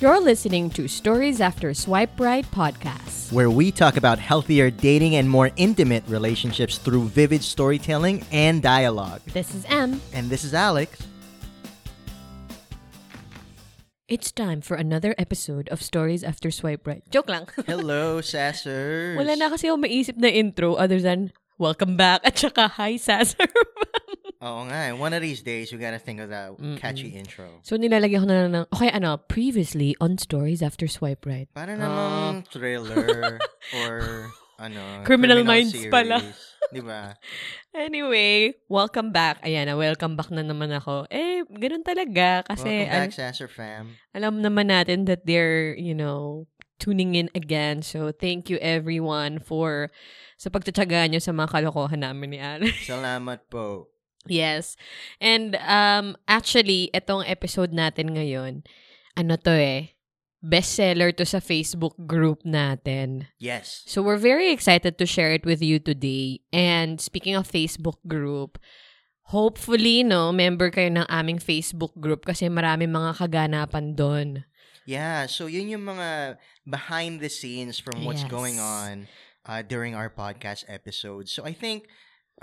You're listening to Stories After Swipe Right podcast. where we talk about healthier dating and more intimate relationships through vivid storytelling and dialogue. This is Em. And this is Alex. It's time for another episode of Stories After Swipe Right. Joke lang. Hello, Sassers. Wala na kasi ako maisip na intro other than welcome back at saka hi, Sasser. Oo nga, eh. one of these days, we gotta think of that catchy intro. so, nilalagyan ko na lang ng, okay, ano, previously on Stories After Swipe Right. Para namang thriller or ano, Criminal Minds pala. Di ba? Anyway, welcome back. Ayan welcome back na naman ako. Eh, ganun talaga. Kasi, Welcome back, al- Sasser fam. alam naman natin that they're, you know, tuning in again. So, thank you everyone for sa pagtatsaga nyo sa mga kalokohan namin ni Alex. Salamat po. Yes. And, um, actually, itong episode natin ngayon, ano to eh, bestseller to sa Facebook group natin. Yes. So, we're very excited to share it with you today. And speaking of Facebook group, hopefully, no, member kayo ng aming Facebook group kasi marami mga kaganapan doon. Yeah, so yun yung mga behind the scenes from what's Yes. going on uh, during our podcast episodes. So I think,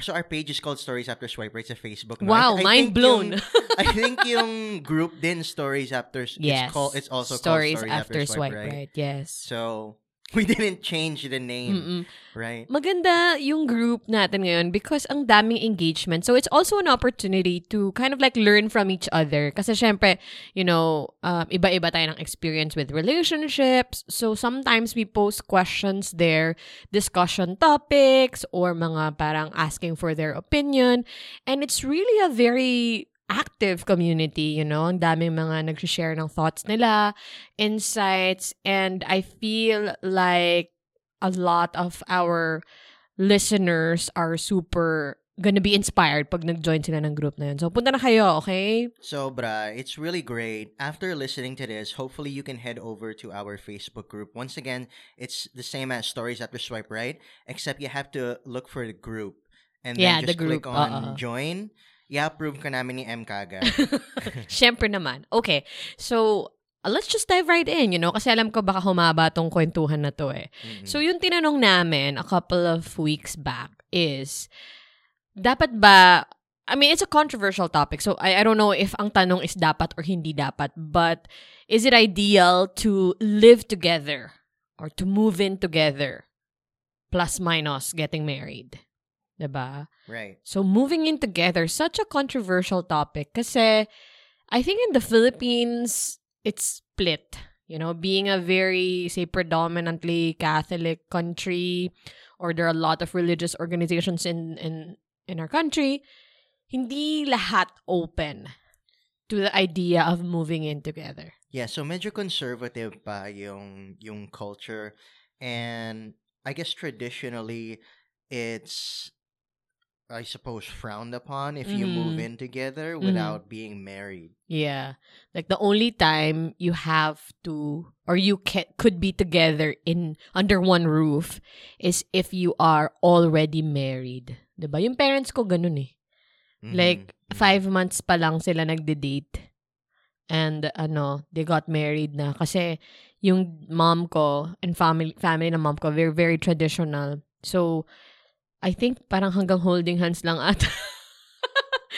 so our page is called Stories After Swipe Right sa Facebook. no? Wow, I, I mind blown. yung- I think yung group din Stories After, yes. it's, called, it's also Stories called Stories After, Swipe, right. right? Yes. So we didn't change the name, Mm-mm. right? Maganda yung group natin ngayon because ang daming engagement. So it's also an opportunity to kind of like learn from each other. Kasi syempre, you know, um, iba-iba tayo ng experience with relationships. So sometimes we post questions there, discussion topics, or mga parang asking for their opinion. And it's really a very active community, you know. Ang daming mga nag-share ng thoughts nila, insights, and I feel like a lot of our listeners are super gonna be inspired pag nag-join sila ng group na yun. So, punta na kayo, okay? Sobra. It's really great. After listening to this, hopefully you can head over to our Facebook group. Once again, it's the same as Stories After Swipe Right, except you have to look for the group. And Yeah, then the just click group, on oo. join. I-approve ka namin ni M kagad. Siyempre naman. Okay. So, uh, let's just dive right in, you know? Kasi alam ko baka humaba tong kwentuhan na to eh. Mm-mm. So, yung tinanong namin a couple of weeks back is, dapat ba, I mean, it's a controversial topic. So, I, I don't know if ang tanong is dapat or hindi dapat. But, is it ideal to live together or to move in together plus minus getting married? Diba? right. So, moving in together, such a controversial topic kasi I think in the Philippines, it's split. You know, being a very, say, predominantly Catholic country, or there are a lot of religious organizations in, in, in our country, hindi lahat open to the idea of moving in together. Yeah, so major conservative pa yung, yung culture. And I guess traditionally, it's, I suppose, frowned upon if you move Mhm. in together Mhm. without being married. Yeah. Like the only time you have to or you ca- could be together in under one roof is if you are already married. 'Di ba? Yung parents ko ganun eh. Mhm. Like Mhm. five months pa lang sila nagde-date. And ano, they got married na kasi yung mom ko and family family ng mom ko very very traditional. So I think parang hanggang holding hands lang at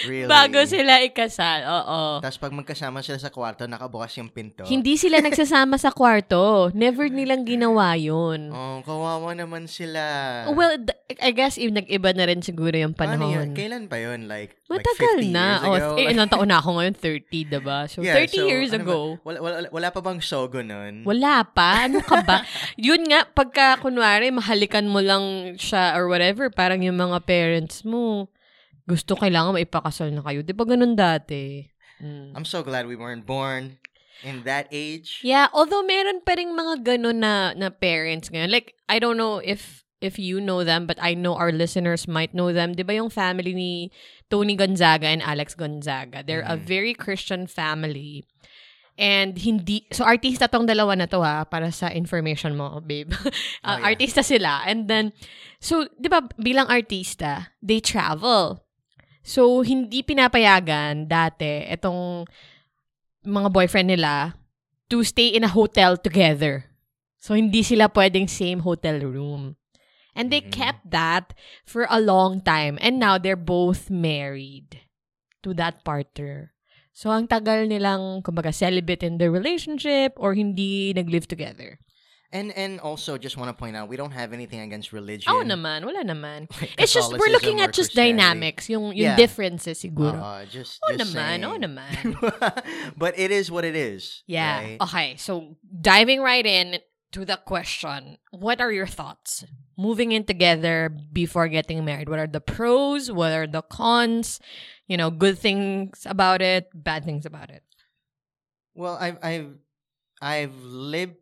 Really? bago sila ikasal. Oo. Tapos pag magkasama sila sa kwarto, nakabukas yung pinto. Hindi sila nagsasama sa kwarto. Never nilang ginawa yun. Oh, kawawa naman sila. Well, d- I guess if nag-iba na rin siguro yung panahon. yun? Kailan pa yun? Like, Matagal like 50 na. years Oh, ago? eh, ilang taon na ako ngayon? 30, diba? So, Yeah, 30 so, years ano ba- ago. wala, wala, wala pa bang sogo nun? Wala pa. Ano ka ba? Yun nga, pagka kunwari, mahalikan mo lang siya or whatever, parang yung mga parents mo, gusto kailangan maipakasal na kayo. Di ba ganun dati? Mm. I'm so glad we weren't born in that age. Yeah, although meron pa rin mga ganun na, na parents ngayon. Like, I don't know if if you know them, but I know our listeners might know them. Di ba yung family ni Tony Gonzaga and Alex Gonzaga? They're a Mhm. very Christian family. And hindi, so artista tong dalawa na to ha, para sa information mo, babe. Uh, Oh, yeah. Artista sila. And then, so, di ba, bilang artista, they travel. So, hindi pinapayagan dati itong mga boyfriend nila to stay in a hotel together. So, hindi sila pwedeng same hotel room. And they Mhm. kept that for a long time. And now, they're both married to that partner. So, ang tagal nilang, kumbaga, celibate in their relationship or hindi nag-live together. And and also just want to point out we don't have anything against religion. Oo naman, wala naman. like It's just, we're looking at just dynamics, yung, yung Yeah. differences siguro. Uh, just, just naman, saying. oo naman. but it is what it is. Yeah. right? Okay. So diving right in to the question, what are your thoughts? Moving in together before getting married. What are the pros? What are the cons? You know, good things about it, bad things about it. Well, I've I've I've lived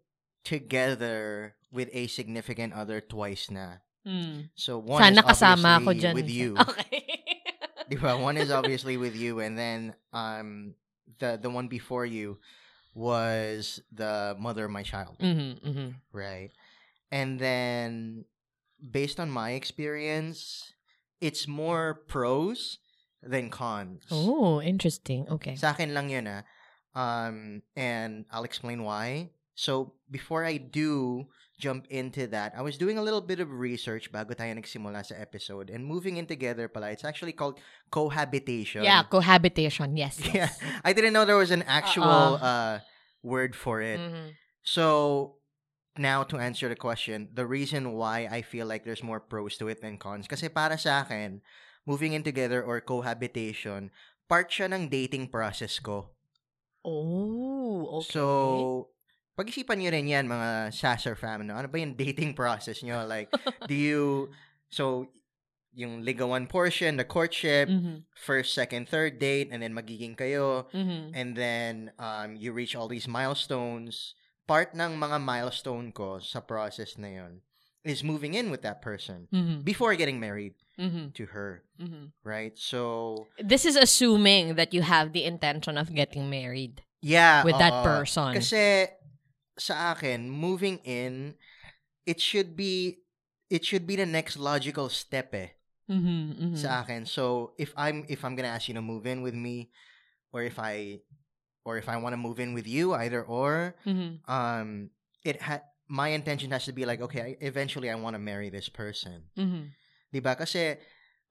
together with a significant other twice na. Mm. So one Sana is kasama ako obviously dyan. with you. Okay. Di ba? One is obviously with you, and then um the the one before you was the mother of my child, mm-hmm, mm-hmm. right? And then based on my experience, it's more pros than cons. Oh, interesting. Okay. Sa akin lang yun ah. Um, and I'll explain why. So, before I do jump into that, I was doing a little bit of research bago tayo nagsimula sa episode. And moving in together pala, it's actually called cohabitation. Yeah, cohabitation. Yes. Yeah. I didn't know there was an actual Uh-uh. uh, word for it. Mhm. So, now to answer the question, the reason why I feel like there's more pros to it than cons, kasi para sa akin, moving in together or cohabitation, part siya ng dating process ko. Oh, okay. So, pag-isipan nyo rin yan, mga Sasser fam, no? Ano ba yung dating process nyo? Like, do you, so, yung ligawan portion, the courtship, Mhm, first, second, third date, and then magiging kayo, mhm. and then um, you reach all these milestones. Part ng mga milestone ko sa process na yun is moving in with that person Mhm, before getting married mhm, to her, mhm. right? So, This is assuming that you have the intention of getting married yeah. with that oo. person. Kasi sa akin, moving in, it should be it should be the next logical step eh Mhm, mhm. sa akin. So, if I'm if I'm gonna ask you to move in with me, or if I or if I want to move in with you, either or, Mhm. um, it ha- my intention has to be like, okay, I- eventually I want to marry this person. Mhm. Diba? Kasi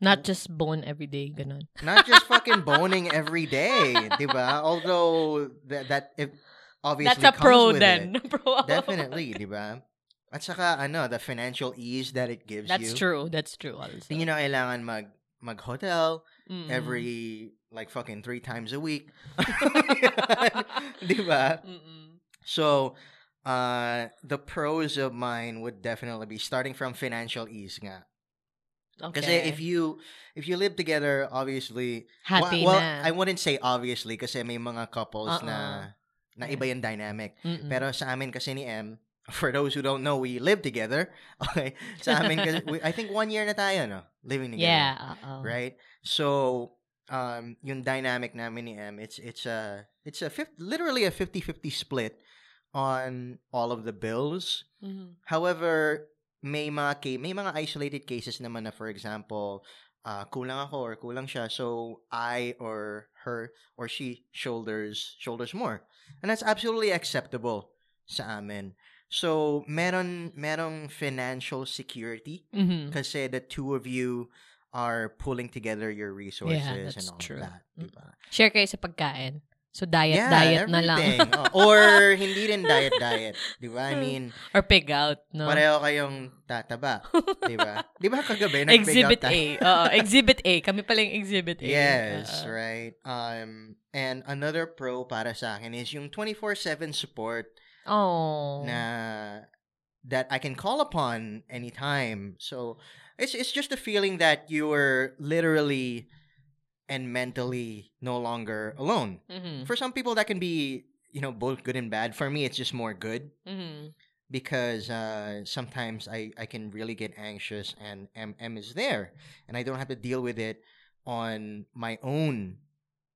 Not just bone every day, ganun. not just fucking boning every day, diba? Although that that if obviously That's a pro then. it. pro. Definitely, diba? At saka ano, the financial ease that it gives That's you. That's true. That's true also. Hindi na kailangan mag mag-hotel Mm-mm. every like fucking three times a week. diba? Mm-mm. So, uh, the pros of mine would definitely be starting from financial ease nga. Because Okay. if you if you live together, obviously, Happy well, well. I wouldn't say obviously kasi may mga couples Uh-uh. na na iba yung dynamic. Mm-mm. Pero sa amin kasi ni M, for those who don't know, we live together. Okay? Sa amin kasi, we, I think one year na tayo, no? Living together. yeah. uh-oh. Right? So, um, yung dynamic namin ni M, it's it's a it's a fif- literally a 50-50 split on all of the bills. Mhm. However, may mga ca- may mga isolated cases naman na for example, uh, kulang ako or kulang siya, so I or her or she shoulders shoulders more. And that's absolutely acceptable sa amin. So, meron merong financial security Mhm. kasi the two of you are pulling together your resources and that's all true. that. Diba? Share kayo sa pagkain. So, diet, yeah, diet na lang. everything. Oh, or hindi rin diet, diet. Di ba? I mean, Or pig out, no? pareho kayong tataba. Di ba? Di ba kagabi, nag-pick exhibit up A. Oo, exhibit A. Kami pala yung exhibit A. Yes, Oo. right. Um, and another pro para sa akin is yung 24/7 support Oh. na that I can call upon anytime. So it's it's just a feeling that you are literally and mentally no longer alone. Mhm. For some people that can be, you know, both good and bad. For me it's just more good Mhm. because uh, sometimes I, I can really get anxious and Em, Em is there and I don't have to deal with it on my own.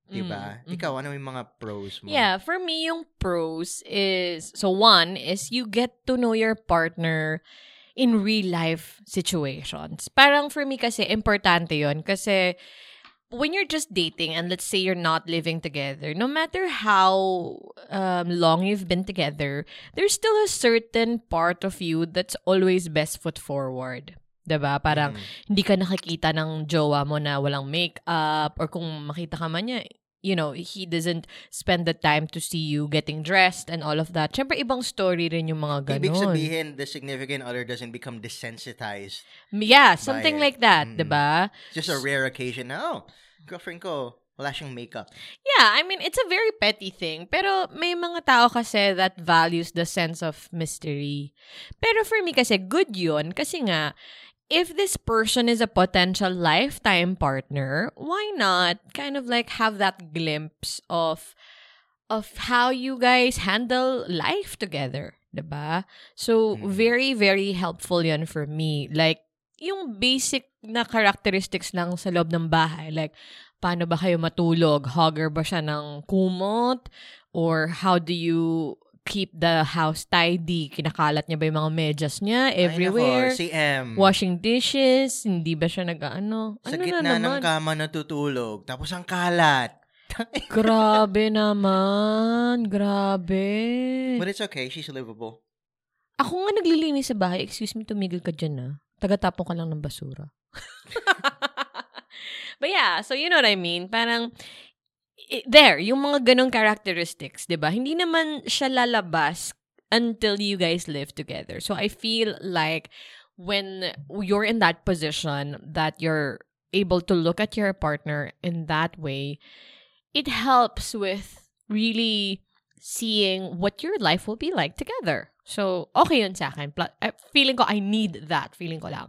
Diba? Mm, Ikaw, ano yung mga pros mo? Yeah, for me, yung pros is, so one is you get to know your partner in real life situations. Parang for me kasi, importante yon Kasi, when you're just dating and let's say you're not living together, no matter how um, long you've been together, there's still a certain part of you that's always best foot forward. 'Di ba? Parang Mm. hindi ka nakikita ng jowa mo na walang makeup or kung makita ka man niya, you know, he doesn't spend the time to see you getting dressed and all of that. Siyempre, ibang story rin yung mga ganon. Ibig sabihin, the significant other doesn't become desensitized. Yeah, something like that, Mm. 'di ba? It's just a rare occasion na, oh, girlfriend ko, wala siyang makeup. Yeah, I mean, it's a very petty thing. Pero may mga tao kasi that values the sense of mystery. Pero for me kasi, good yun. Kasi nga, if this person is a potential lifetime partner, why not kind of like have that glimpse of of how you guys handle life together, 'di ba? So Mm. very very helpful 'yan for me. Like yung basic na characteristics lang sa loob ng bahay, like paano ba kayo matulog? Hogger ba siya ng kumot? Or how do you keep the house tidy? Kinakalat niya ba yung mga medyas niya Ay, everywhere? nako, si M. Washing dishes, hindi ba siya nag-ano? sa ano gitna na ng naman? kama natutulog. Tapos ang kalat. Grabe naman. Grabe. But it's okay. She's livable. Ako nga naglilinis sa bahay. Excuse me, tumigil ka dyan ah. Tagatapon ka lang ng basura. But yeah, so you know what I mean? Parang, there, yung mga ganong characteristics, di ba? Hindi naman siya lalabas until you guys live together. So I feel like when you're in that position that you're able to look at your partner in that way, it helps with really seeing what your life will be like together. So, okay yun sa akin. Eh, Feeling ko, I need that. Feeling ko lang.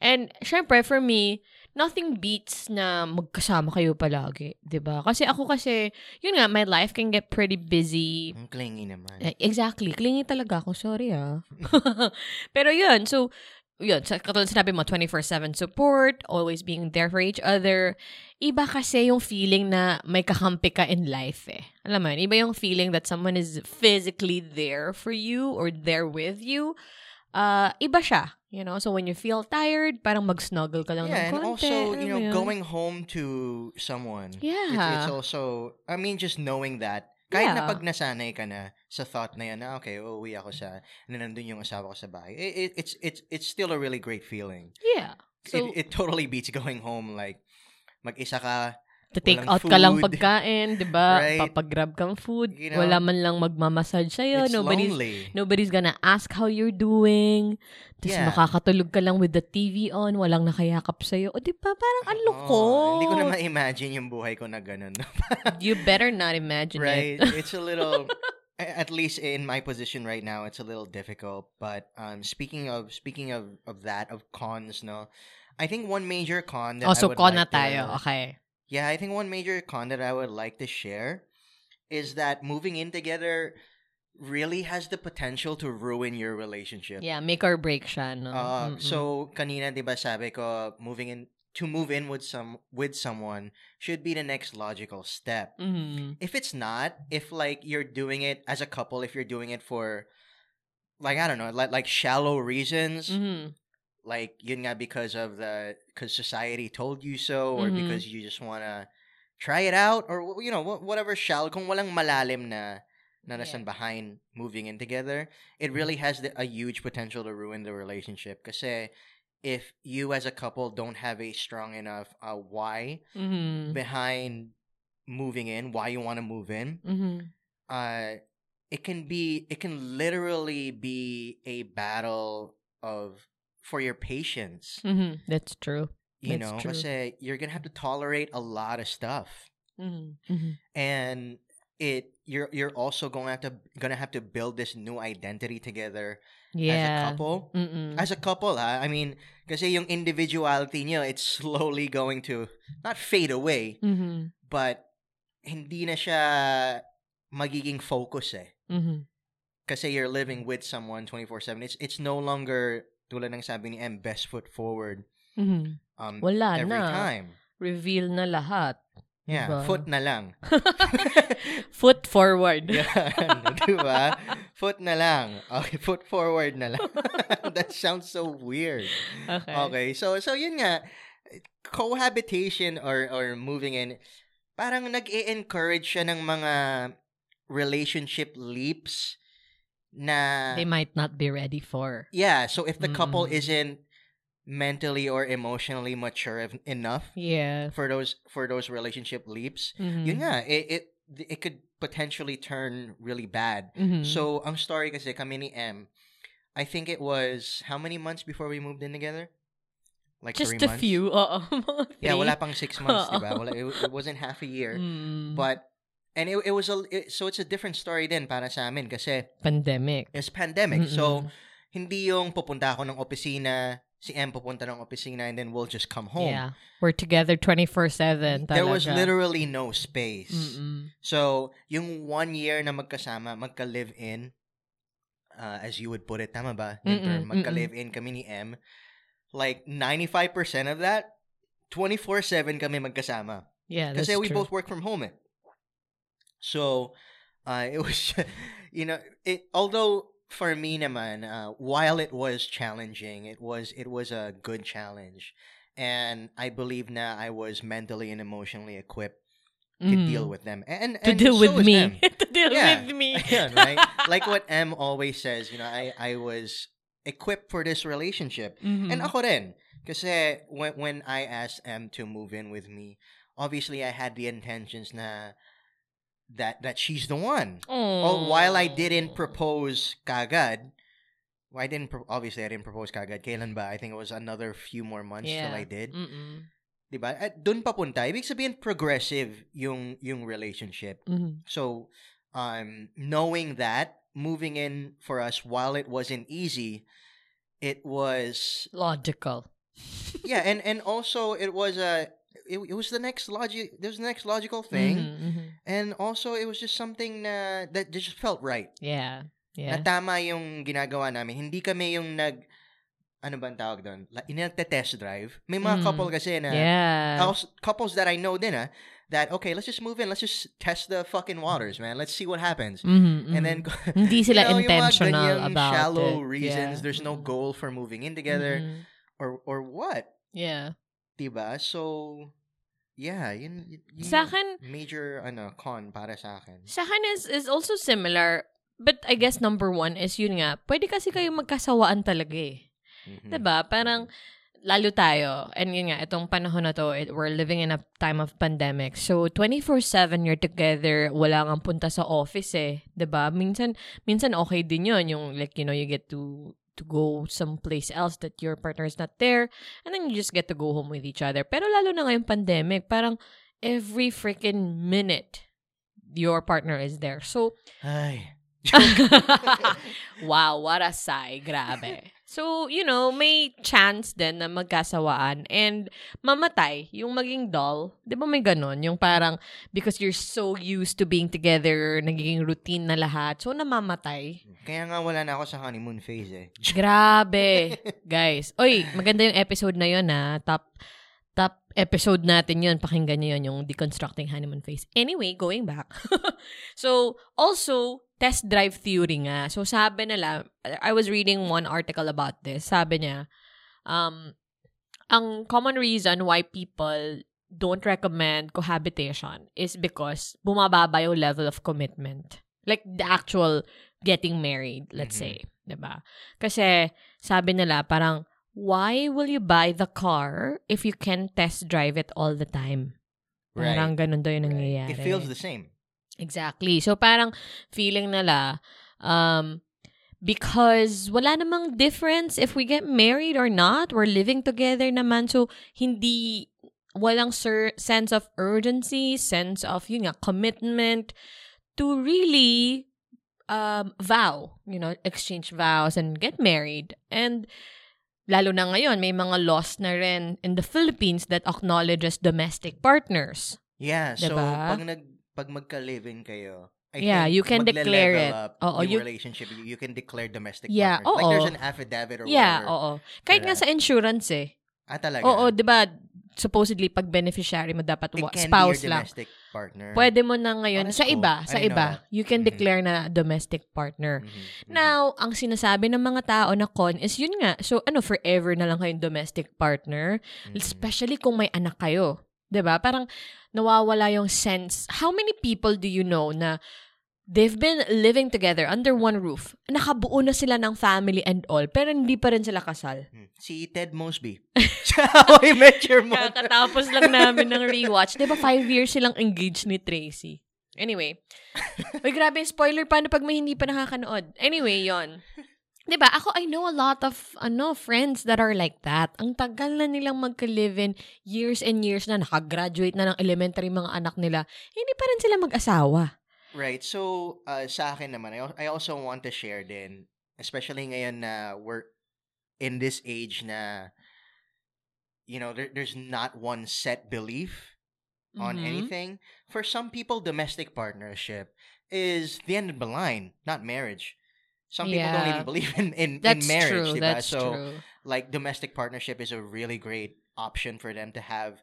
And, syempre, for me, nothing beats na magkasama kayo palagi. 'di ba? Kasi ako kasi, yun nga, my life can get pretty busy. Ang clingy naman. Eh, Exactly. Clingy talaga ako. Sorry ah. Pero yun, so, yun, sa, katulad sinabi mo, 24-7 support, always being there for each other. Iba kasi yung feeling na may kakampi ka in life eh. Alam mo yun, iba yung feeling that someone is physically there for you or there with you. Uh, iba siya. You know, so when you feel tired, parang mag-snuggle ka lang yeah, ng and konti. also, alam you know, going home to someone. It's, Yeah. it's also, I mean, just knowing that. Kahit na Yeah. pag nasanay ka na sa thought na yan, na okay, uuwi ako sa, na nandun yung asawa ko sa bahay. It, it, it's, it's, it's still a really great feeling. Yeah. So, it, it totally beats going home like, mag-isa ka, take walang out ka lang food. pagkain, 'di ba? Right. Papagrab kang food. You know, Wala man lang magmamassage sa'yo. it's Nobody's lonely. nobody's gonna ask how you're doing. Tapos Yeah. makakatulog ka lang with the TV on, walang nakayakap sa'yo. O, di ba? Parang ang loko. Oh, hindi ko na ma-imagine yung buhay ko na ganun. You better not imagine right? it. it's a little at least in my position right now it's a little difficult but um speaking of speaking of of that of cons no i think one major con that oh, I would con na like tayo. to, Okay. Yeah i think one major con that i would like to share is that moving in together really has the potential to ruin your relationship Yeah, make or break siya, no? uh, Mm-mm. so kanina 'di ba sabi ko moving in to move in with some with someone should be the next logical step Mhm. if it's not, if like you're doing it as a couple, if you're doing it for like I don't know, like like shallow reasons, Mhm. Like yun nga because of the because society told you so, or Mhm. because you just wanna try it out, or you know whatever shallow, kung walang malalim na na nasan Yeah. behind moving in together, it really has the, a huge potential to ruin the relationship. Kasi if you as a couple don't have a strong enough uh, why Mhm. behind moving in, why you want to move in, Mhm. uh, it can be, it can literally be a battle of for your patience. Mhm. That's true. You That's know, true. kasi you're gonna have to tolerate a lot of stuff, Mhm. Mhm. and it you're you're also going to have to gonna have to build this new identity together yeah. as a couple. Mm-mm. As a couple, ha? I mean, kasi yung individuality nyo, it's slowly going to not fade away, Mhm. but hindi na siya magiging focus eh. Mhm. Kasi you're living with someone 24/7. It's it's no longer tulad ng sabi ni M, best foot forward Mhm. um Wala every na. time. Reveal na lahat. Yeah, Diba? foot na lang. Foot forward. Yan, di ba? Foot na lang. Okay, foot forward na lang. that sounds so weird. Okay. Okay, so so yun nga. cohabitation or or moving in, parang nag-encourage siya ng mga relationship leaps na They might not be ready for. yeah, so if the couple Mm. isn't mentally or emotionally mature en- enough Yeah. for those for those relationship leaps, Mhm. yun nga, it, it it could potentially turn really bad. Mhm. So, ang story kasi kami ni Em, I think it was how many months before we moved in together? Like just three a months. few. Oo. Yeah, wala pang six months, diba? Wala, it, it wasn't half a year. Mm. But, and it, it was a, it, so it's a different story din para sa amin kasi pandemic. it's pandemic. So, Mm-mm. hindi yung pupunta ako ng opisina, si Em pupunta ng opisina, and then we'll just come home. yeah. We're together 24/7 There was literally no space. Mm-mm. So, yung one year na magkasama, magka-live-in, uh, as you would put it, tama ba? Yung term, magka-live-in kami ni Em. Like, 95% of that, 24-7 kami magkasama. Yeah, that's Kasi we true. both work from home eh. So, uh, it was, you know, it, although for me naman, uh, while it was challenging, it was, it was a good challenge. And I believe now I was mentally and emotionally equipped to Mm. deal with them. And, to deal so with me. To deal Yeah. with me. Right? Like what Em always says, you know, I, I was equipped for this relationship. Mhm. And ako rin. Kasi when, when I asked Em to move in with me, obviously I had the intentions na that that she's the one. Oh, while I didn't propose kagad, well, I didn't pro- obviously I didn't propose kagad. Kailan ba? I think it was another few more months till I did. Mm-mm. 'Di ba? At dun papunta. Ibig sabihin progressive yung yung relationship. Mhm. So, um, knowing that, moving in for us while it wasn't easy, it was Logical. yeah, and and also it was a it, it was the next logic. It was the next logical thing, Mhm, mhm. and also it was just something na, that just felt right. Yeah. Na Yeah. tama yung ginagawa namin. Hindi kami yung nag ano ba ang tawag doon? Like, test drive. May mga Mm. couple kasi na yeah. house- couples that I know din ah, that okay, let's just move in. Let's just test the fucking waters, man. Let's see what happens. Mhm, And mhm. then hindi sila you know, intentional about shallow it. reasons. Yeah. There's no Mhm. goal for moving in together or or what, Yeah. Diba? So yeah, yun, yun, yun Sa akin, major ano con para sa akin. sa akin is, is also similar. But I guess number one is yun nga, pwede kasi kayo magkasawaan talaga eh. Mhm. 'Di ba? Parang lalo tayo. And yun nga, itong panahon na to, it, we're living in a time of pandemic. So, 24-7 you're together, wala kang punta sa office eh. 'Di ba? Minsan, minsan okay din yun. Yung like, you know, you get to to go someplace else that your partner is not there. And then you just get to go home with each other. Pero lalo na ngayong pandemic, parang every freaking minute, your partner is there. So, Ay. wow, what a sigh. Grabe. So, you know, may chance din na magkasawaan and mamatay yung maging doll. Di ba may ganon? Yung parang because you're so used to being together, nagiging routine na lahat. So, namamatay. Kaya nga wala na ako sa honeymoon phase eh. Grabe. Guys. Oy, maganda yung episode na yun ha. Top, top episode natin yun. Pakinggan nyo yun, yung Deconstructing Honeymoon Phase. Anyway, going back. so, also, test drive theory nga. So, sabi nila, I was reading one article about this. Sabi niya, um, ang common reason why people don't recommend cohabitation is because bumababa yung level of commitment. Like the actual getting married, let's Mhm. say. 'di ba? Kasi sabi nila parang why will you buy the car if you can test drive it all the time? Parang ganun daw yung nangyayari. It feels the same. Exactly. So parang feeling nila um because wala namang difference if we get married or not. We're living together naman. So hindi walang ser- sense of urgency, sense of yun nga, commitment to really um, vow, you know, exchange vows and get married. And lalo na ngayon, may mga laws na rin in the Philippines that acknowledges domestic partners. Yeah, so Diba? pag nag pag magka-live-in kayo, I Yeah, think you can declare it. Oo, you- relationship, you, can declare domestic Yeah, partners. Like oo. there's an affidavit or Yeah, whatever. oo. Kahit nga Correct. sa insurance eh. Ah, talaga? Oo, 'di ba? Supposedly pag beneficiary mo dapat It wa- can spouse be your lang. Partner. Pwede mo na ngayon, Oh, that's sa cool. iba, I sa know iba, that. you can Mhm. declare na domestic partner. Mhm, mhm. Now, ang sinasabi ng mga tao na con is yun nga. So, ano, forever na lang kayong domestic partner. Mhm. Especially kung may anak kayo. 'Di ba Parang nawawala yung sense. How many people do you know na they've been living together under one roof? Nakabuo na sila ng family and all, pero hindi pa rin sila kasal. Mhm. Si Ted Mosby. How I Met Your Mother. Kakatapos lang namin ng rewatch. 'Di ba five years silang engaged ni Tracy? Anyway. Uy, grabe yung spoiler. Paano pag may hindi pa nakakanood? Anyway, yon 'Di ba Ako, I know a lot of ano friends that are like that. Ang tagal na nilang magka-live-in. Years and years na. Nakagraduate na ng elementary mga anak nila. Hindi pa rin sila mag-asawa. Right. So, uh, sa akin naman, I, I also want to share din, especially ngayon na we're in this age na, you know, there, there's not one set belief on Mhm. anything. For some people, domestic partnership is the end of the line, not marriage. Some people don't even believe in, in, in That's marriage. true. diba? That's so, true. like, domestic partnership is a really great option for them to have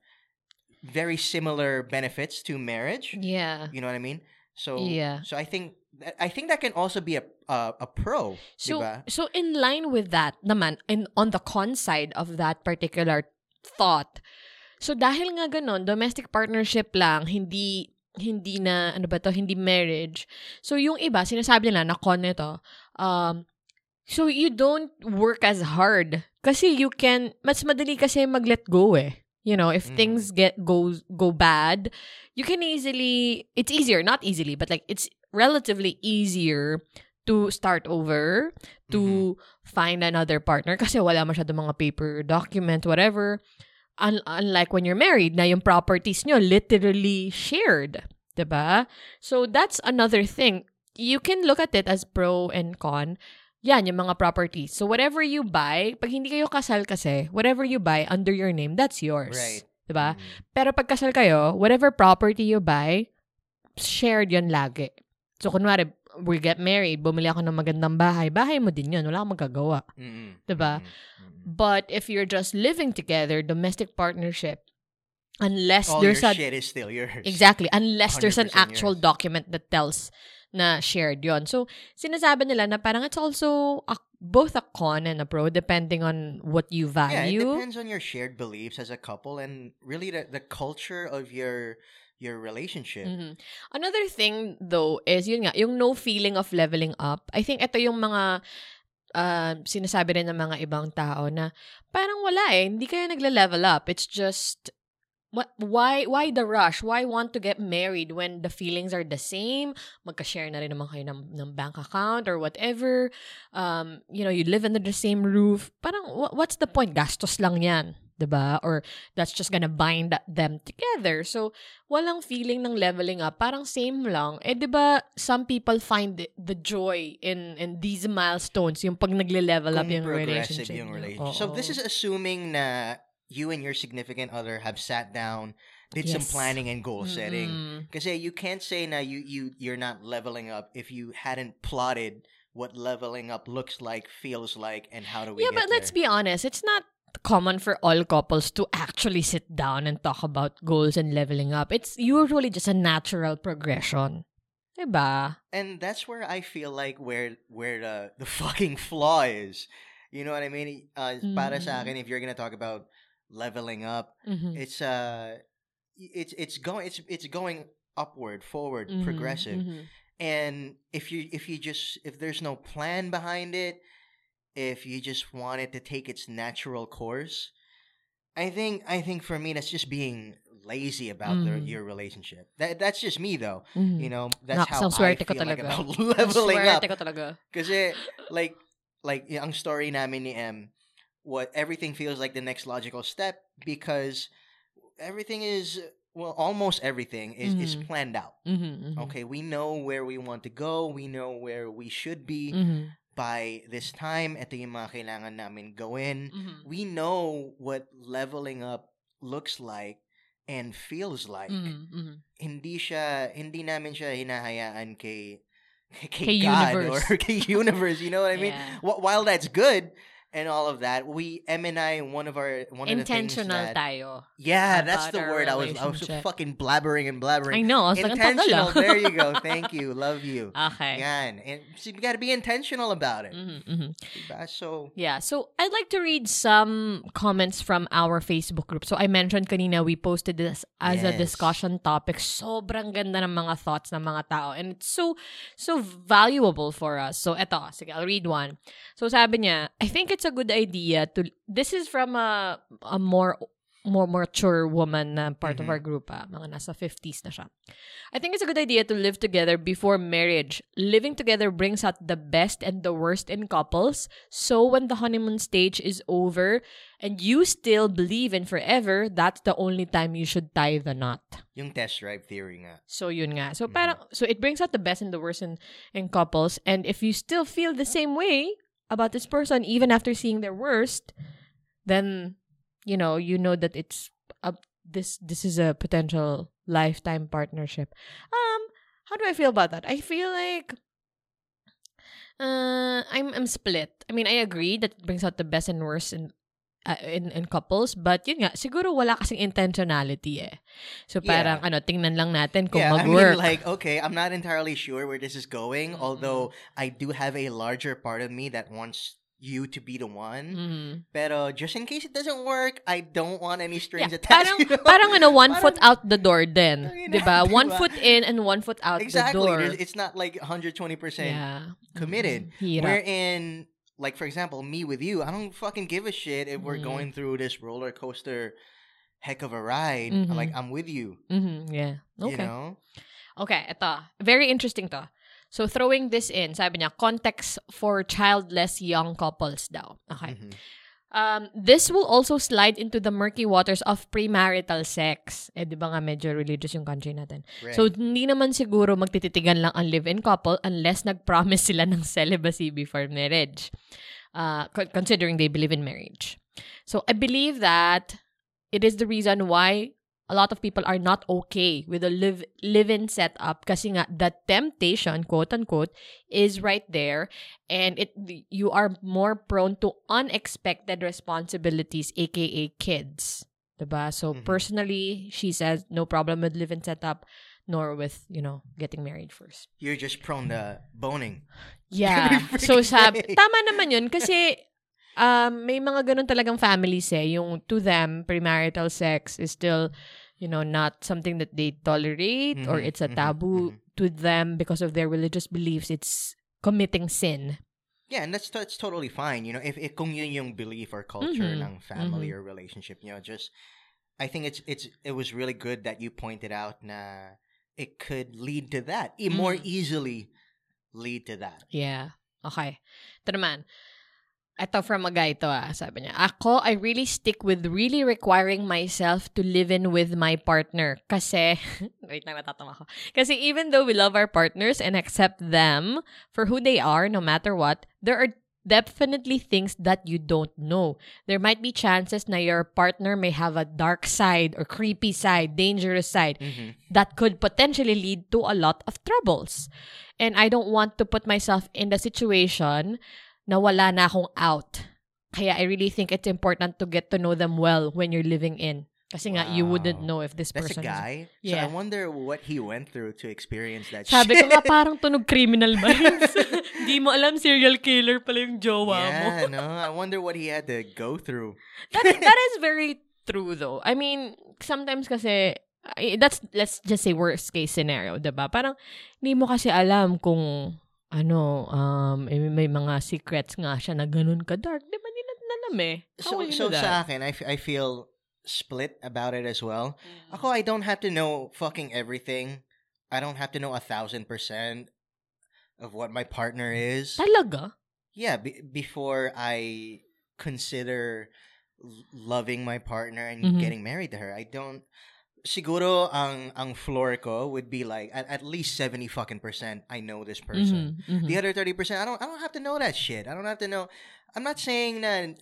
very similar benefits to marriage. Yeah. You know what I mean? So Yeah. So I think I think that can also be a a, a pro, So, diba? so in line with that naman, in, on the con side of that particular thought, so dahil nga ganon, domestic partnership lang, hindi, hindi na, ano ba to, hindi marriage. So yung iba, sinasabi nila na con nito, um, so you don't work as hard. Kasi you can, mas madali kasi mag-let go eh. You know, if Mhm. things get go go bad, you can easily it's easier, not easily, but like it's relatively easier to start over, to Mhm. find another partner kasi wala masyado mga paper document, whatever. Un- unlike when you're married, na yung properties nyo literally shared. 'di ba? So that's another thing. You can look at it as pro and con. Yan, yung mga properties. So whatever you buy, pag hindi kayo kasal kasi, whatever you buy under your name, that's yours. Right. 'Di ba? Mhm. Pero pag kasal kayo, whatever property you buy, shared yon lagi. So, kunwari, we get married, bumili ako ng magandang bahay, bahay mo din yun. Wala kang magagawa. Mhm. Diba? Mhm. Mhm. But if you're just living together, domestic partnership, unless All there's your a... shit is still yours. Exactly. Unless there's an actual yours. document that tells na shared yon. So, sinasabi nila na parang it's also a, both a con and a pro depending on what you Yeah, it value. depends on your shared beliefs as a couple and really the, the culture of your your relationship. Mhm. Another thing though is yun nga, yung no feeling of leveling up. I think ito yung mga uh, sinasabi rin ng mga ibang tao na parang wala eh, hindi kayo nagle-level up. It's just why why the rush? Why want to get married when the feelings are the same? Magka-share na rin naman kayo ng, ng bank account or whatever. Um, you know, you live under the same roof. Parang wha- what's the point? Gastos lang 'yan. 'di ba? Or that's just gonna bind them together. So, walang feeling ng leveling up. Parang same lang. Eh, di ba, some people find the, the joy in in these milestones, yung pag nagle-level up yung relationship. yung relationship. So this is assuming na you and your significant other have sat down, did some planning and goal setting. Mm-mm. Kasi you can't say now you you you're not leveling up if you hadn't plotted what leveling up looks like, feels like, and how do we Yeah, but let's be honest, it's not common for all couples to actually sit down and talk about goals and leveling up. It's usually just a natural progression. Diba? and that's where I feel like where where the the fucking flaw is. You know what I mean? Uh, Para sa Mhm. akin, if you're gonna talk about leveling up, Mhm. it's uh, it's it's going it's it's going upward, forward, Mhm, progressive. mhm. And if you if you just if there's no plan behind it, if you just want it to take its natural course, I think I think for me that's just being lazy about the, Mhm. your relationship. That that's just me though. Mhm. You know, that's Nak, how I feel like about leveling up. ka like like ang story namin ni Em, what everything feels like the next logical step because everything is well almost everything is is Mhm. planned out. Mhm, mhm. Okay, we know where we want to go, we know where we should be Mhm, by this time. Ito yung mga kailangan namin gawin. mhm. We know what leveling up looks like and feels like. Mhm, mhm. Hindi siya hindi namin siya hinahayaan kay kay, Kay God universe. or kay universe, you know what I mean? Yeah. While that's good and all of that. We Em and I one of our one of the things Intentional that tayo. yeah, that's about the our word. I was I was relationship. fucking blabbering and blabbering. I know. I was like, ang tagal intentional. ah. there you go. Thank you. Love you. Okay. Yan. And so you got to be intentional about it. Mhm, mhm. Diba? So Yeah, so I'd like to read some comments from our Facebook group. So I mentioned kanina we posted this as a Yes. discussion topic. Sobrang ganda ng mga thoughts ng mga tao and it's so so valuable for us. So eto, sige, I'll read one. So sabi niya, I think it's a good idea to this is from a a more more mature woman na part of Mhm. our group, ah, mga nasa 50s na siya. I think it's a good idea to live together before marriage. Living together brings out the best and the worst in couples. So when the honeymoon stage is over and you still believe in forever, that's the only time you should tie the knot. yung test drive theory nga. So yun nga. So Mhm. parang so it brings out the best and the worst in in couples and if you still feel the same way about this person even after seeing their worst, then you know, you know that it's a, this this is a potential lifetime partnership. Um how do I feel about that? I feel like uh I'm I'm split. I mean, I agree that it brings out the best and worst in uh, in in couples, but yun nga, siguro wala kasing intentionality eh. So parang Yeah. ano, tingnan lang natin kung yeah, I mag-work. mean, like, okay, I'm not entirely sure where this is going, Mm-mm. although I do have a larger part of me that wants you to be the one. Mhm. Pero just in case it doesn't work, I don't want any strings Yeah, attached. parang you know? parang ano, one Parang- foot out the door din, Ayun 'di na, ba? One diba? foot in and one foot out exactly. the door. There's- It's not like 120% yeah. committed. Mhm. Hirap. Wherein, like for example, me with you, I don't fucking give a shit if we're Mhm. going through this roller coaster heck of a ride. Mhm. Like I'm with you. Mhm, yeah. You Okay. know? Okay, ito. Very interesting to. So, throwing this in, sabi niya, context for childless young couples daw. Okay. Mhm. Um, this will also slide into the murky waters of premarital sex. Eh, di ba nga medyo religious yung country natin. Right. So, hindi naman siguro magtititigan lang ang live-in couple unless nag-promise sila ng celibacy before marriage. Uh, con- considering they believe in marriage. So, I believe that it is the reason why a lot of people are not okay with a live live-in setup kasi nga the temptation quote unquote is right there. And it you are more prone to unexpected responsibilities aka kids. Diba? So Mhm. personally she says no problem with live-in setup nor with you know getting married first. You're just prone to boning. yeah. So sab tama naman yun kasi um may mga ganun talagang families eh. Yung to them premarital sex is still you know not something that they tolerate or Mhm, it's a mhm, taboo mhm. to them because of their religious beliefs it's committing sin Yeah, and that's that's totally fine. You know, if, if kung yun yung belief or culture ng family or relationship, you know, just I think it's it's it was really good that you pointed out na it could lead to that. E- more Mm. easily lead to that. Yeah. Okay. Ito naman. Ito from a guy to ah. Sabi niya, Ako, I really stick with really requiring myself to live in with my partner. Kasi, wait lang, natatawa ko. Kasi even though we love our partners and accept them for who they are, no matter what, there are definitely things that you don't know. There might be chances na your partner may have a dark side or creepy side, dangerous side Mm-hmm. that could potentially lead to a lot of troubles. And I don't want to put myself in the situation na wala na akong out. Kaya I really think it's important to get to know them well when you're living in. Kasi nga, you wouldn't Wow. know if this That's a person is... guy. So Yeah. I wonder what he went through to experience that Sabi shit. ko nga, parang tunog criminal minds. Di mo alam, serial killer pala yung jowa mo. yeah, no. I wonder what he had to go through. that, that is very true though. I mean, sometimes kasi that's let's just say worst case scenario, 'di ba? Parang hindi mo kasi alam kung ano um eh, may mga secrets nga siya na ganun ka dark. 'Di ba? Natin alam eh. How So so that? sa akin, I, f- I feel split about it as well. Mm. Ako, I don't have to know fucking everything. I don't have to know a thousand percent of what my partner is. Talaga? Yeah, be- before I consider loving my partner and Mhm. getting married to her. I don't siguro ang ang floor ko would be like at, at least 70 fucking percent I know this person. Mhm, mhm. The other 30% I don't I don't have to know that shit. I don't have to know I'm not saying that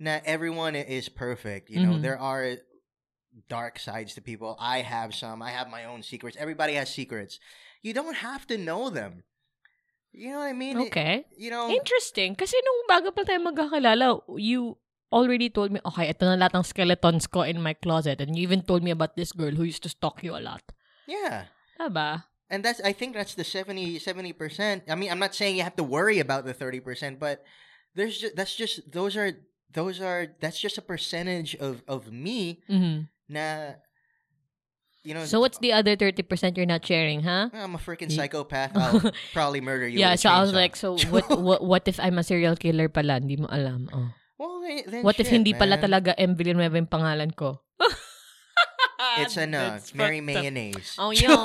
that everyone is perfect. You know, Mhm. there are dark sides to people. I have some. I have my own secrets. Everybody has secrets. You don't have to know them. You know what I mean? It- Okay. you know, Interesting. Kasi nung bago pa tayo magkakilala, you already told me, okay, ito na lahat ng skeletons ko in my closet. And you even told me about this girl who used to stalk you a lot. yeah. Diba? And that's I think that's the 70 70%. I mean, I'm not saying you have to worry about the 30%, but there's just that's just those are those are that's just a percentage of of me Mhm. na you know So what's the other 30% you're not sharing, huh? I'm a freaking psychopath. I'll probably murder you. yeah, so I was like, so what, what what if I'm a serial killer pala? Hindi mo alam. Oh. Well, then, then What if shit, hindi pala man. talaga M. Villanueva yung pangalan ko? It's ano, That's Mary. Mayonnaise. Oh, yun.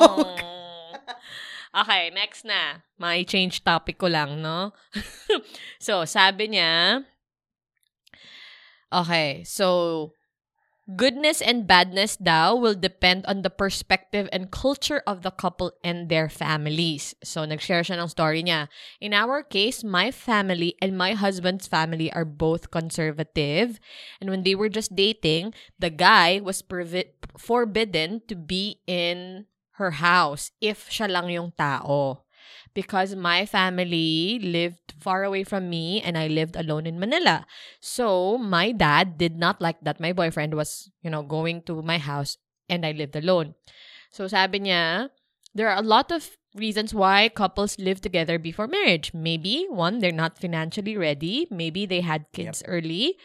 okay, next na. May change topic ko lang, no? so, sabi niya, okay, so, goodness and badness daw will depend on the perspective and culture of the couple and their families. So, nag-share siya ng story niya. In our case, my family and my husband's family are both conservative. And when they were just dating, the guy was provi- forbidden to be in her house if siya lang yung tao. Because my family lived far away from me and I lived alone in Manila. So, my dad did not like that my boyfriend was, you know, going to my house and I lived alone. So, sabi niya, there are a lot of reasons why couples live together before marriage. Maybe one, they're not financially ready. Maybe they had kids early.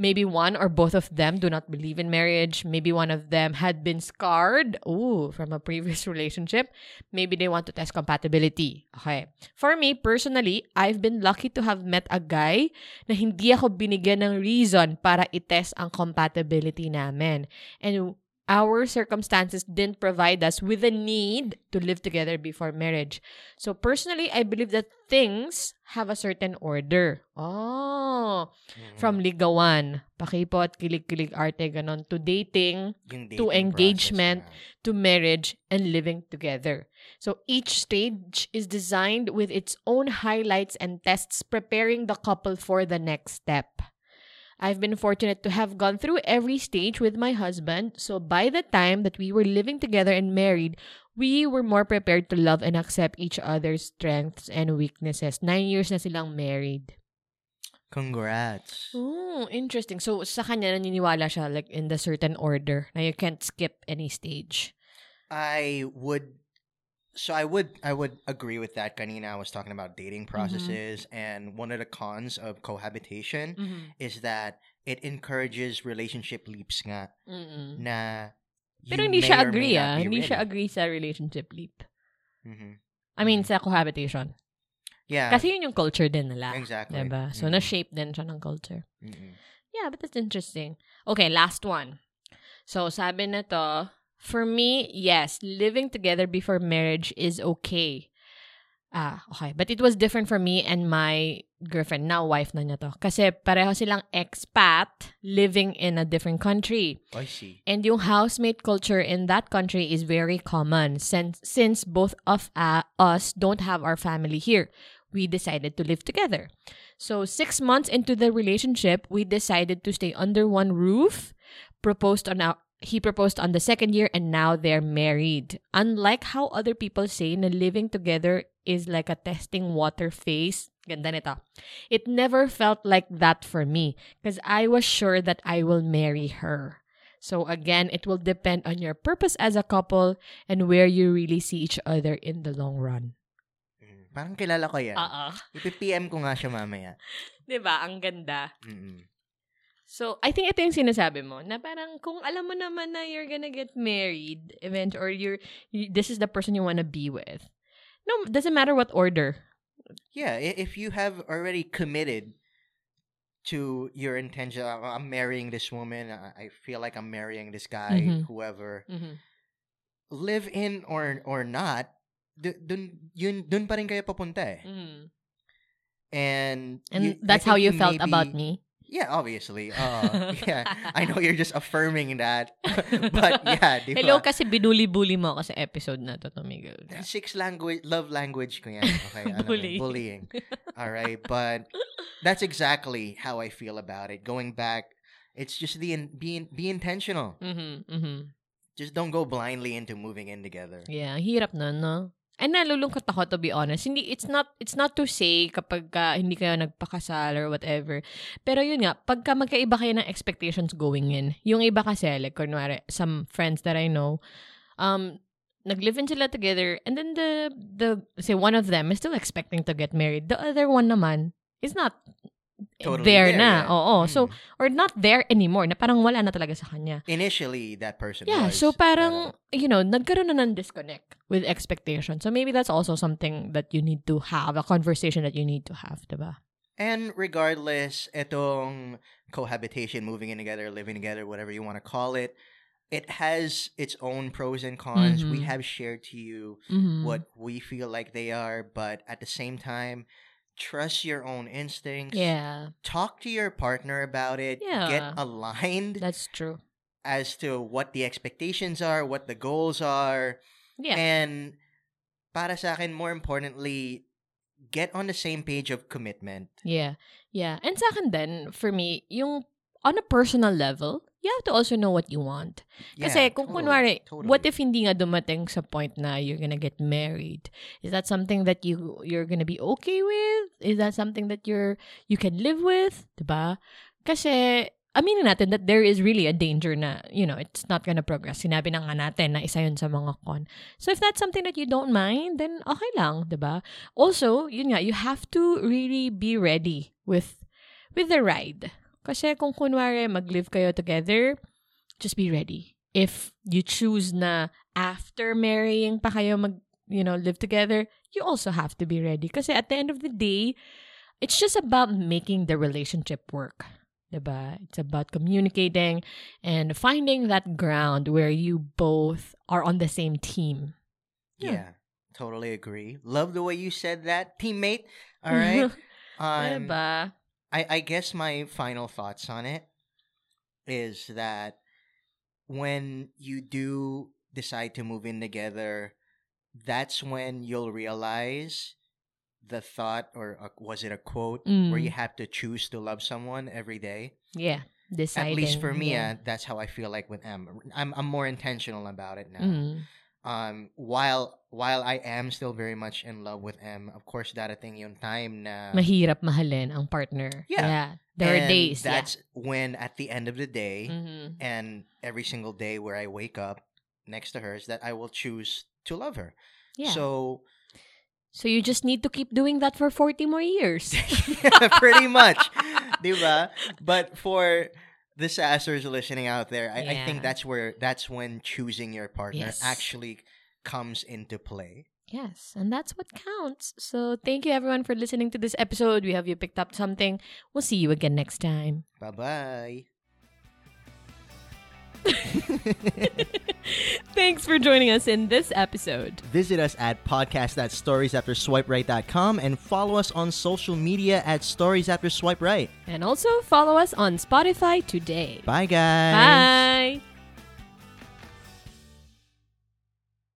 Maybe one or both of them do not believe in marriage. Maybe one of them had been scarred, ooh, from a previous relationship. Maybe they want to test compatibility. Okay. For me, personally, I've been lucky to have met a guy na hindi ako binigyan ng reason para itest ang compatibility namin. And our circumstances didn't provide us with a need to live together before marriage. So personally, I believe that things have a certain order. Oh, Mhm. from ligawan, pakipot, kilig-kilig arte, ganon, to dating, Yung to engagement, process to marriage, and living together. So each stage is designed with its own highlights and tests, preparing the couple for the next step. I've been fortunate to have gone through every stage with my husband, so by the time that we were living together and married, we were more prepared to love and accept each other's strengths and weaknesses. Nine years na silang married. Congrats. Oh, interesting. So, sa kanya, naniniwala siya like in the certain order na you can't skip any stage. I would so I would I would agree with that. Kanina I was talking about dating Mm-hmm. processes and one of the cons of cohabitation Mm-hmm. is that it encourages relationship leaps nga Mm-mm. na Pero hindi siya agree, ah. Hindi siya agree sa relationship leap. Mhm. I mean, Mhm. sa cohabitation. Yeah. Kasi yun yung culture din nila. exactly. Diba? So, Mhm. na-shape din siya ng culture. Mhm. Yeah, but that's interesting. Okay, last one. So, sabi na to, for me, yes, living together before marriage is okay. Ah, okay. But it was different for me and my girlfriend, now wife na niya to. Kasi pareho silang expat living in a different country. I see. And yung housemate culture in that country is very common since since both of uh, us don't have our family here. We decided to live together. So 6 months into the relationship, we decided to stay under one roof. Proposed on our he proposed on the second year and now they're married. Unlike how other people say na living together is like a testing water phase. Ganda nito. It never felt like that for me because I was sure that I will marry her. So again, it will depend on your purpose as a couple and where you really see each other in the long run. Mhm. Parang kilala ko yan. Oo. Ipi-PM ko nga siya mamaya. ba? Ang ganda. Mhm. So, I think ito yung sinasabi mo, na parang kung alam mo naman na you're gonna get married, event, or you're, you, this is the person you wanna be with. No, doesn't matter what order. Yeah, if you have already committed to your intention, "Oh, I'm marrying this woman, I I feel like I'm marrying this guy, Mhm. whoever, Mhm. live in or or not, dun yun dun pa rin kayo papunta eh. Mhm. And And you- that's how you felt may about me. Yeah, obviously. Uh, yeah, I know you're just affirming that, but yeah, di Hello, ba? kasi binuli-bully mo sa episode na to, Tomigil. Six language, love language ko yan. Okay, ano, Bullying. bullying. All right, but that's exactly how I feel about it. Going back, it's just the in, be be intentional. Mhm, mhm. Just don't go blindly into moving in together. Yeah, hirap na, no? And nalulungkot ako to be honest. Hindi it's not it's not to say kapag uh, hindi kayo nagpakasal or whatever. Pero yun nga, pagka magkaiba kayo ng expectations going in. Yung iba kasi like kunwari some friends that I know um nag-live in sila together and then the the say one of them is still expecting to get married. The other one naman is not Totally there, there, na. yeah. Oo. So Mm. or not there anymore. Na parang wala na talaga sa kanya. Initially, that person Yeah, was. so parang, pero- you know, nagkaroon na ng disconnect with expectation. So maybe that's also something that you need to have, a conversation that you need to have, diba? And regardless, itong cohabitation, moving in together, living together, whatever you want to call it, it has its own pros and cons. We Mhm. have shared to you Mhm. what we feel like they are, but at the same time, trust your own instincts. Yeah, Talk to your partner about it. Yeah. Get aligned that's true. as to what the expectations are, what the goals are. Yeah. And para sa akin, more importantly, get on the same page of commitment. Yeah. Yeah. And sa akin din, for me, yung on a personal level, you have to also know what you want. Kasi Yeah, kung totally, kunwari, totally. what if hindi nga dumating sa point na you're gonna get married? Is that something that you you're gonna be okay with? Is that something that you're you can live with? Diba? Kasi aminin natin that there is really a danger na, you know, it's not gonna progress. Sinabi na nga natin na isa yun sa mga con. So if that's something that you don't mind, then okay lang, diba? Also, yun nga, you have to really be ready with with the ride. Kasi kung kunwari mag-live kayo together, just be ready. If you choose na after marrying pa kayo mag, you know, live together, you also have to be ready. Kasi at the end of the day, it's just about making the relationship work. Diba? It's about communicating and finding that ground where you both are on the same team. Yeah. Yeah. totally agree. Love the way you said that, teammate. All right. um, diba? I, I guess my final thoughts on it is that when you do decide to move in together, that's when you'll realize the thought, or a, was it a quote, where Mm. you have to choose to love someone every day. Yeah. Deciding. At least for me, yeah. uh, that's how I feel like with Em. I'm I'm more intentional about it now. Mm. Um while while I am still very much in love with Em, of course darating yung time na mahirap mahalin ang partner. Yeah. yeah. There are and days. That's when at the end of the day yeah. Mhm. and every single day where I wake up next to her is that I will choose to love her. Yeah. So So you just need to keep doing that for 40 more years. pretty much. diba? But for the sassers listening out there, I, I think that's where that's when choosing your partner Yes. actually comes into play. yes, and that's what counts. So thank you everyone for listening to this episode. We have you picked up something. We'll see you again next time. Bye bye. Thanks for joining us in this episode. Visit us at podcast.storiesafterswiperight.com and follow us on social media at Stories After Swipe Right. And also follow us on Spotify today. Bye, guys. Bye.